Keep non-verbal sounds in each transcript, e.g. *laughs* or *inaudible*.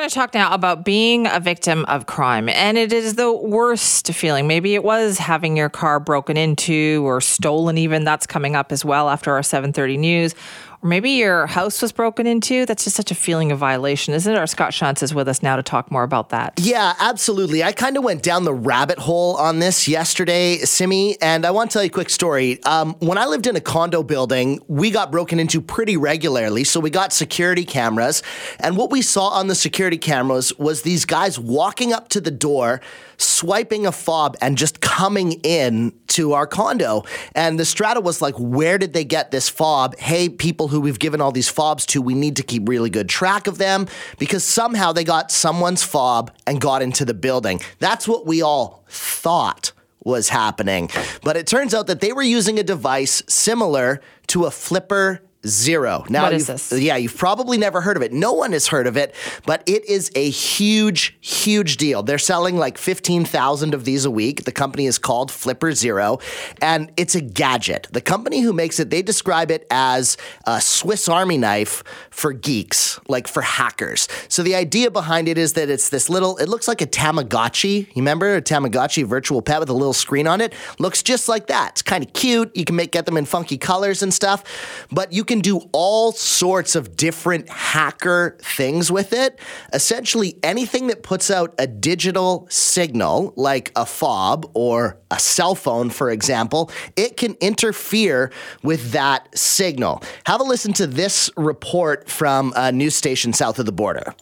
going to talk now about being a victim of crime. And it is the worst feeling. Maybe it was having your car broken into or stolen even. That's coming up as well after our 730 news. Maybe your house was broken into. That's just such a feeling of violation, isn't it? Our Scott Shantz is with us now to talk more about that. Yeah, absolutely. I kind of went down the rabbit hole on this yesterday, Simi, and I want to tell you a quick story. Um, when I lived in a condo building, we got broken into pretty regularly. So we got security cameras. And what we saw on the security cameras was these guys walking up to the door swiping a fob and just coming in to our condo. And the strata was like, where did they get this fob? Hey, people who we've given all these fobs to, we need to keep really good track of them because somehow they got someone's fob and got into the building. That's what we all thought was happening. But it turns out that they were using a device similar to a flipper Zero. Now, what is this? Yeah, you've probably never heard of it. No one has heard of it, but it is a huge, huge deal. They're selling like 15,000 of these a week. The company is called Flipper Zero, and it's a gadget. The company who makes it, they describe it as a Swiss Army knife for geeks, like for hackers. So the idea behind it is that it's this little, it looks like a Tamagotchi. You remember a Tamagotchi virtual pet with a little screen on it? Looks just like that. It's kind of cute. You can make get them in funky colors and stuff, but you can can do all sorts of different hacker things with it. Essentially, anything that puts out a digital signal, like a fob or a cell phone, for example, it can interfere with that signal. Have a listen to this report from a news station south of the border.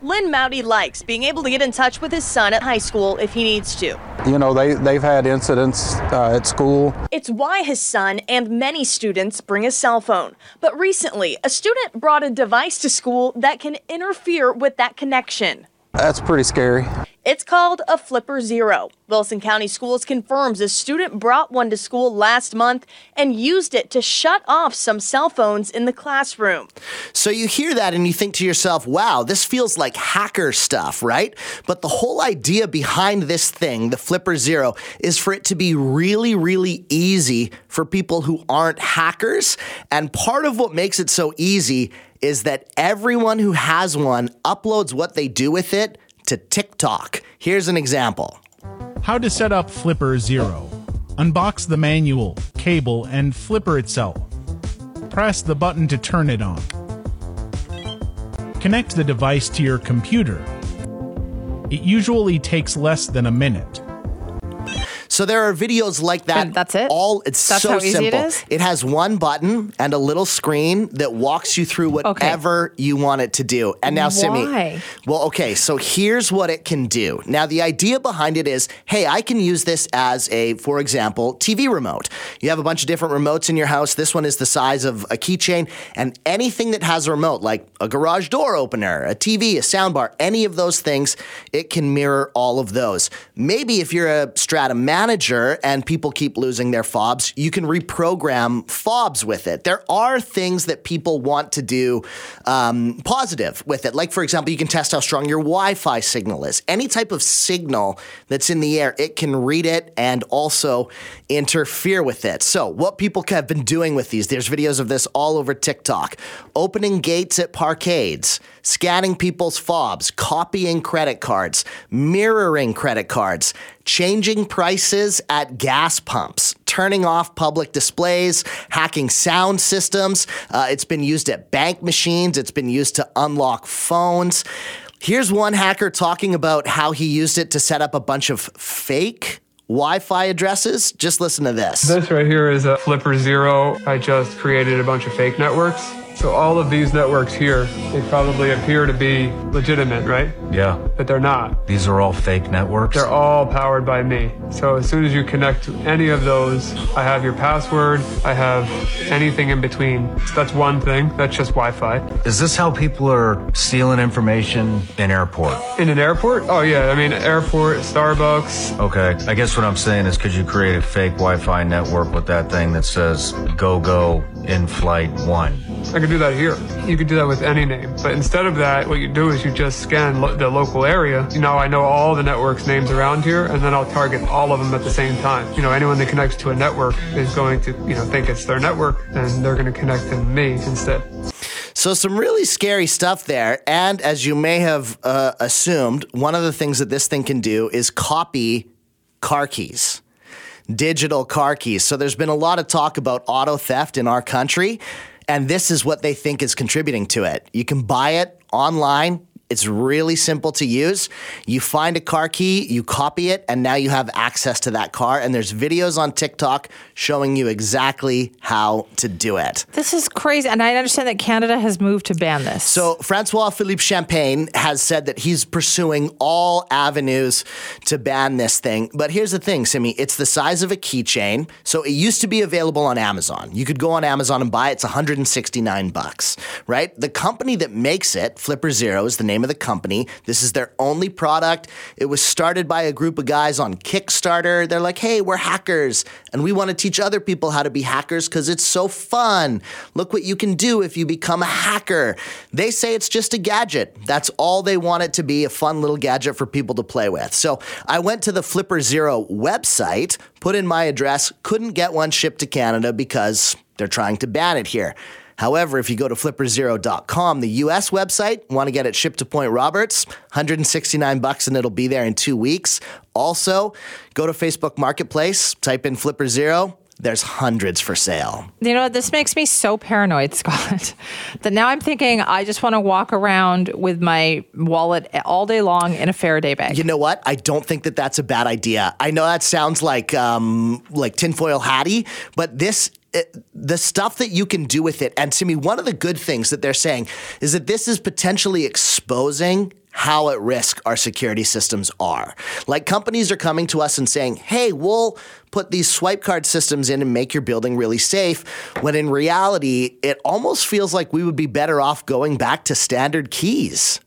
Lynn Mowdy likes being able to get in touch with his son at high school if he needs to. You know, they, they've had incidents uh, at school. It's why his son and many students bring a cell phone. But recently, a student brought a device to school that can interfere with that connection. That's pretty scary. It's called a Flipper Zero. Wilson County Schools confirms a student brought one to school last month and used it to shut off some cell phones in the classroom. So you hear that and you think to yourself, wow, this feels like hacker stuff, right? But the whole idea behind this thing, the Flipper Zero, is for it to be really, really easy for people who aren't hackers. And part of what makes it so easy is that everyone who has one uploads what they do with it to TikTok. Here's an example How to set up Flipper Zero. Unbox the manual, cable, and Flipper itself. Press the button to turn it on. Connect the device to your computer. It usually takes less than a minute. So there are videos like that. And that's it. All it's that's so simple. It, it has one button and a little screen that walks you through whatever okay. you want it to do. And now, Why? Simi. Well, okay. So here's what it can do. Now, the idea behind it is, hey, I can use this as a, for example, TV remote. You have a bunch of different remotes in your house. This one is the size of a keychain, and anything that has a remote, like a garage door opener, a TV, a soundbar, any of those things, it can mirror all of those. Maybe if you're a Strata manager and people keep losing their fobs, you can reprogram fobs with it. There are things that people want to do um, positive with it. Like, for example, you can test how strong your Wi Fi signal is. Any type of signal that's in the air, it can read it and also interfere with it. So, what people have been doing with these, there's videos of this all over TikTok opening gates at parkades, scanning people's fobs, copying credit cards, mirroring credit cards changing prices at gas pumps, turning off public displays, hacking sound systems. Uh, it's been used at bank machines, it's been used to unlock phones. Here's one hacker talking about how he used it to set up a bunch of fake Wi Fi addresses. Just listen to this. This right here is a Flipper Zero. I just created a bunch of fake networks So all of these networks here, they probably appear to be legitimate, right? Yeah. But they're not. These are all fake networks. They're all powered by me. So as soon as you connect to any of those, I have your password, I have anything in between. That's one thing. That's just Wi-Fi. Is this how people are stealing information in airport? In an airport? Oh yeah, I mean airport, Starbucks. Okay. I guess what I'm saying is could you create a fake Wi-Fi network with that thing that says go go in flight 1? I could do that here. You could do that with any name. But instead of that, what you do is you just scan lo- the local area. You know, I know all the networks names around here, and then I'll target all of them at the same time. You know, anyone that connects to a network is going to, you know, think it's their network, and they're going to connect to me instead. So, some really scary stuff there. And as you may have uh, assumed, one of the things that this thing can do is copy car keys, digital car keys. So, there's been a lot of talk about auto theft in our country. And this is what they think is contributing to it. You can buy it online. It's really simple to use. You find a car key, you copy it, and now you have access to that car. And there's videos on TikTok showing you exactly how to do it. This is crazy. And I understand that Canada has moved to ban this. So Francois Philippe Champagne has said that he's pursuing all avenues to ban this thing. But here's the thing, Simi, it's the size of a keychain. So it used to be available on Amazon. You could go on Amazon and buy it. It's 169 bucks, right? The company that makes it, Flipper Zero is the name of the company. This is their only product. It was started by a group of guys on Kickstarter. They're like, "Hey, we're hackers and we want to teach other people how to be hackers cuz it's so fun. Look what you can do if you become a hacker." They say it's just a gadget. That's all they want it to be, a fun little gadget for people to play with. So, I went to the Flipper Zero website, put in my address, couldn't get one shipped to Canada because they're trying to ban it here. However, if you go to flipperzero.com, the US website, want to get it shipped to Point Roberts, 169 bucks and it'll be there in 2 weeks. Also, go to Facebook Marketplace, type in Flipper Zero, there's hundreds for sale. You know, what? this makes me so paranoid, *laughs* Scott, that now I'm thinking I just want to walk around with my wallet all day long in a Faraday bag. You know what? I don't think that that's a bad idea. I know that sounds like um, like tinfoil hatty, but this the stuff that you can do with it, and to me, one of the good things that they're saying is that this is potentially exposing how at risk our security systems are. Like companies are coming to us and saying, hey, we'll put these swipe card systems in and make your building really safe, when in reality, it almost feels like we would be better off going back to standard keys.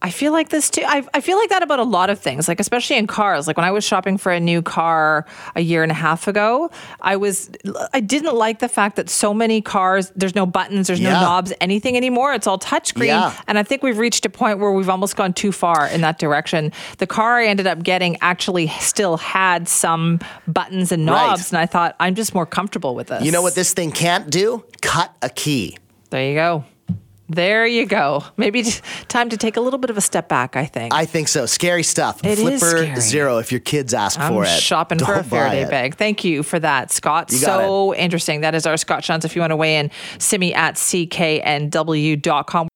I feel like this too. I, I feel like that about a lot of things, like especially in cars. Like when I was shopping for a new car a year and a half ago, I was I didn't like the fact that so many cars there's no buttons, there's Yeah. no knobs, anything anymore. It's all touchscreen, Yeah. and I think we've reached a point where we've almost gone too far in that direction. The car I ended up getting actually still had some buttons and Right. knobs, and I thought I'm just more comfortable with this. You know what this thing can't do? Cut a key. There you go. There you go. Maybe time to take a little bit of a step back. I think. I think so. Scary stuff. It is Flipper scary. Zero if your kids ask I'm for it. shopping for a Don't Faraday it. bag. Thank you for that, Scott. You so interesting. That is our Scott Shantz. If you want to weigh in, simi at cknw.com.